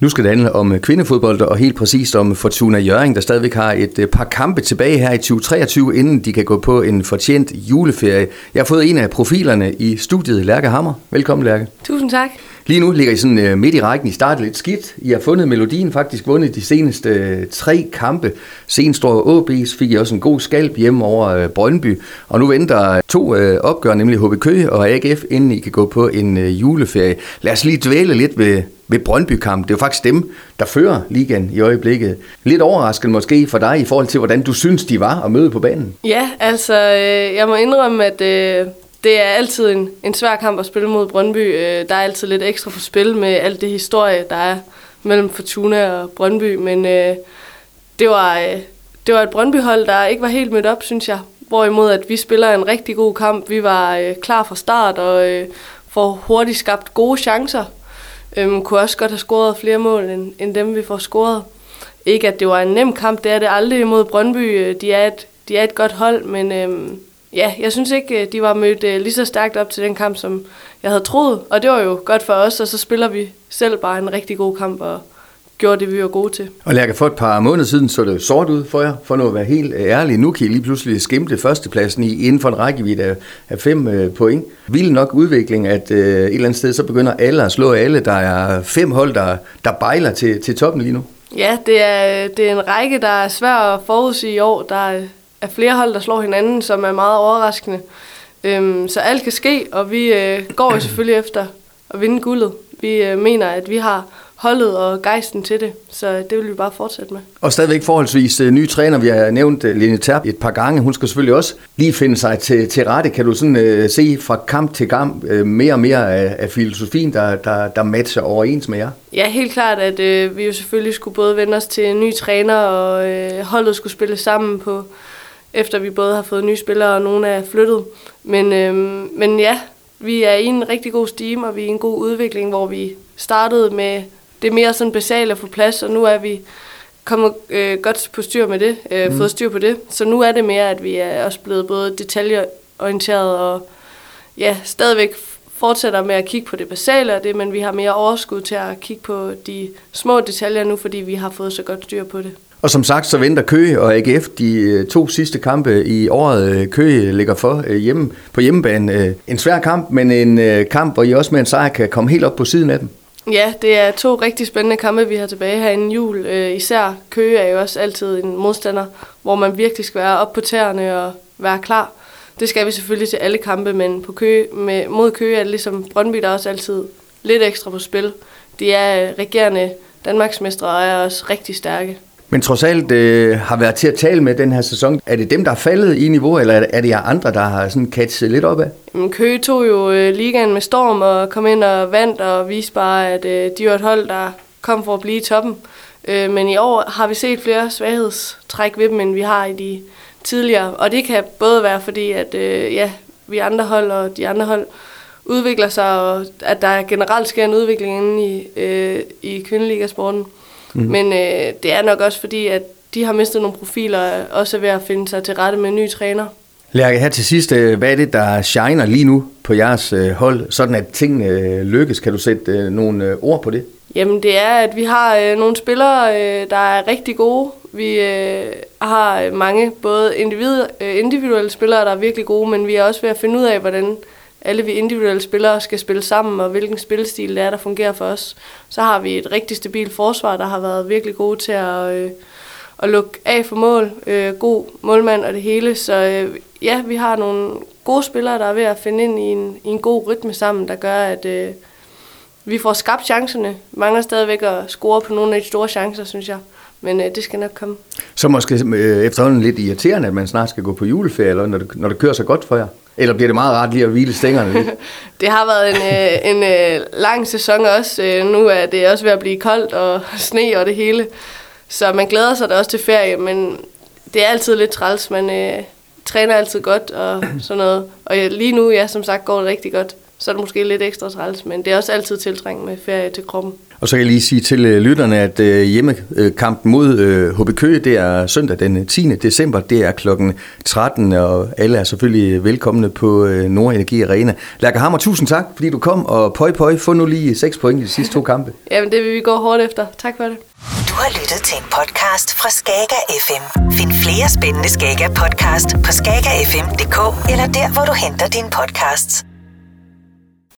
Nu skal det handle om øh, kvindefodbold, og helt præcist om Fortuna Jøring, der stadigvæk har et øh, par kampe tilbage her i 2023, inden de kan gå på en fortjent juleferie. Jeg har fået en af profilerne i studiet, Lærke Hammer. Velkommen, Lærke. Tusind tak. Lige nu ligger I sådan øh, midt i rækken. I startede lidt skidt. I har fundet melodien, faktisk vundet de seneste øh, tre kampe. Senest over AB's fik I også en god skalp hjemme over øh, Brøndby. Og nu venter øh, to øh, opgør, nemlig HB Køge og AGF, inden I kan gå på en juleferie. Lad os lige dvæle lidt ved ved Brøndby-kamp. Det er jo faktisk dem, der fører ligaen i øjeblikket. Lidt overraskende måske for dig i forhold til, hvordan du synes, de var at møde på banen. Ja, altså øh, jeg må indrømme, at øh, det er altid en, en svær kamp at spille mod Brøndby. Øh, der er altid lidt ekstra for spil med alt det historie, der er mellem Fortuna og Brøndby. Men øh, det, var, øh, det var et Brøndby-hold, der ikke var helt mødt op, synes jeg. Hvorimod at vi spiller en rigtig god kamp. Vi var øh, klar fra start og øh, får hurtigt skabt gode chancer Øhm, kunne også godt have scoret flere mål, end, end dem vi får scoret. Ikke at det var en nem kamp, det er det aldrig imod Brøndby. Øh, de er et, de er et godt hold, men Øh, ja, jeg synes ikke, øh, de var mødt øh, lige så stærkt op til den kamp, som jeg havde troet. Og det var jo godt for os, og så spiller vi selv bare en rigtig god kamp, og gjorde det, vi var gode til. Og Lærke, for et par måneder siden så det sort ud for jer, for nu at være helt ærlig. Nu kan I lige pludselig skimte førstepladsen i, inden for en rækkevidde af, af fem øh, point. Vild nok udvikling, at øh, et eller andet sted, så begynder alle at slå alle. Der er fem hold, der, der bejler til, til toppen lige nu. Ja, det er, det er en række, der er svær at forudsige i år. Der er flere hold, der slår hinanden, som er meget overraskende. Øhm, så alt kan ske, og vi øh, går jo selvfølgelig efter at vinde guldet. Vi øh, mener, at vi har holdet og gejsten til det, så det vil vi bare fortsætte med. Og stadigvæk forholdsvis uh, nye træner, vi har nævnt uh, Line Terp et par gange, hun skal selvfølgelig også lige finde sig til, til rette. Kan du sådan uh, se fra kamp til kamp uh, mere og mere af, af filosofien, der, der, der matcher overens med jer? Ja, helt klart, at uh, vi jo selvfølgelig skulle både vende os til en ny træner, og uh, holdet skulle spille sammen på efter vi både har fået nye spillere, og nogle er flyttet. Men, øh, men ja, vi er i en rigtig god steam, og vi er i en god udvikling, hvor vi startede med det er mere sådan basalt at få plads, og nu er vi kommet øh, godt på styr med det, øh, mm. fået styr på det. Så nu er det mere, at vi er også blevet både detaljeorienteret og ja, stadigvæk fortsætter med at kigge på det basale og det, men vi har mere overskud til at kigge på de små detaljer nu, fordi vi har fået så godt styr på det. Og som sagt, så venter Køge og AGF de øh, to sidste kampe i året. Øh, Køge ligger for øh, hjemme, på hjemmebane. En svær kamp, men en kamp, hvor I også med en sejr kan komme helt op på siden af dem. Ja, det er to rigtig spændende kampe, vi har tilbage her inden jul. Især Køge er jo også altid en modstander, hvor man virkelig skal være op på tæerne og være klar. Det skal vi selvfølgelig til alle kampe, men på Køge, med, mod Køge er det ligesom Brøndby, der også altid lidt ekstra på spil. De er regerende Danmarksmestre og er også rigtig stærke. Men trods alt øh, har været til at tale med den her sæson. Er det dem, der er faldet i niveau, eller er det jer andre, der har sådan catchet lidt op af? Køge tog jo øh, ligaen med storm og kom ind og vandt og viste bare, at øh, de var et hold, der kom for at blive i toppen. Øh, men i år har vi set flere svaghedstræk ved dem, end vi har i de tidligere. Og det kan både være fordi, at øh, ja, vi andre hold og de andre hold udvikler sig, og at der generelt sker en udvikling inde i, øh, i kvindeligasporten. Mm. Men øh, det er nok også fordi, at de har mistet nogle profiler, også ved at finde sig til rette med en ny træner. Lærke, her til sidst, øh, hvad er det, der shiner lige nu på jeres øh, hold, sådan at tingene øh, lykkes? Kan du sætte nogle ord på det? Jamen, det er, at vi har øh, nogle spillere, øh, der er rigtig gode. Vi øh, har mange både individ, øh, individuelle spillere, der er virkelig gode, men vi er også ved at finde ud af, hvordan alle vi individuelle spillere skal spille sammen, og hvilken spillestil det er, der fungerer for os. Så har vi et rigtig stabilt forsvar, der har været virkelig gode til at, øh, at lukke af for mål. Øh, god målmand og det hele. Så øh, ja, vi har nogle gode spillere, der er ved at finde ind i en, i en god rytme sammen, der gør, at øh, vi får skabt chancerne. Mangler stadigvæk at score på nogle af de store chancer, synes jeg. Men øh, det skal nok komme. Så måske øh, efterhånden lidt irriterende, at man snart skal gå på juleferie, eller når det, når det kører så godt for jer? Eller bliver det meget rart lige at hvile stængerne lidt? det har været en, øh, en øh, lang sæson også. Øh, nu er det også ved at blive koldt og sne og det hele. Så man glæder sig da også til ferie, men det er altid lidt træls. Man øh, træner altid godt og sådan noget. Og lige nu, ja, som sagt, går det rigtig godt. Så er det måske lidt ekstra træls, men det er også altid tiltrængt med ferie til kroppen. Og så kan jeg lige sige til øh, lytterne, at øh, hjemmekampen mod øh, HB Køge, det er søndag den 10. december, det er klokken 13, og alle er selvfølgelig velkomne på Nordenergi Arena. Lærke Hammer, tusind tak, fordi du kom, og pøj pøj, få nu lige 6 point i de sidste to kampe. Jamen, det vil vi gå hårdt efter. Tak for det. Du har lyttet til en podcast fra Skager FM. Find flere spændende Skager podcast på skagerfm.dk eller der, hvor du henter dine podcasts.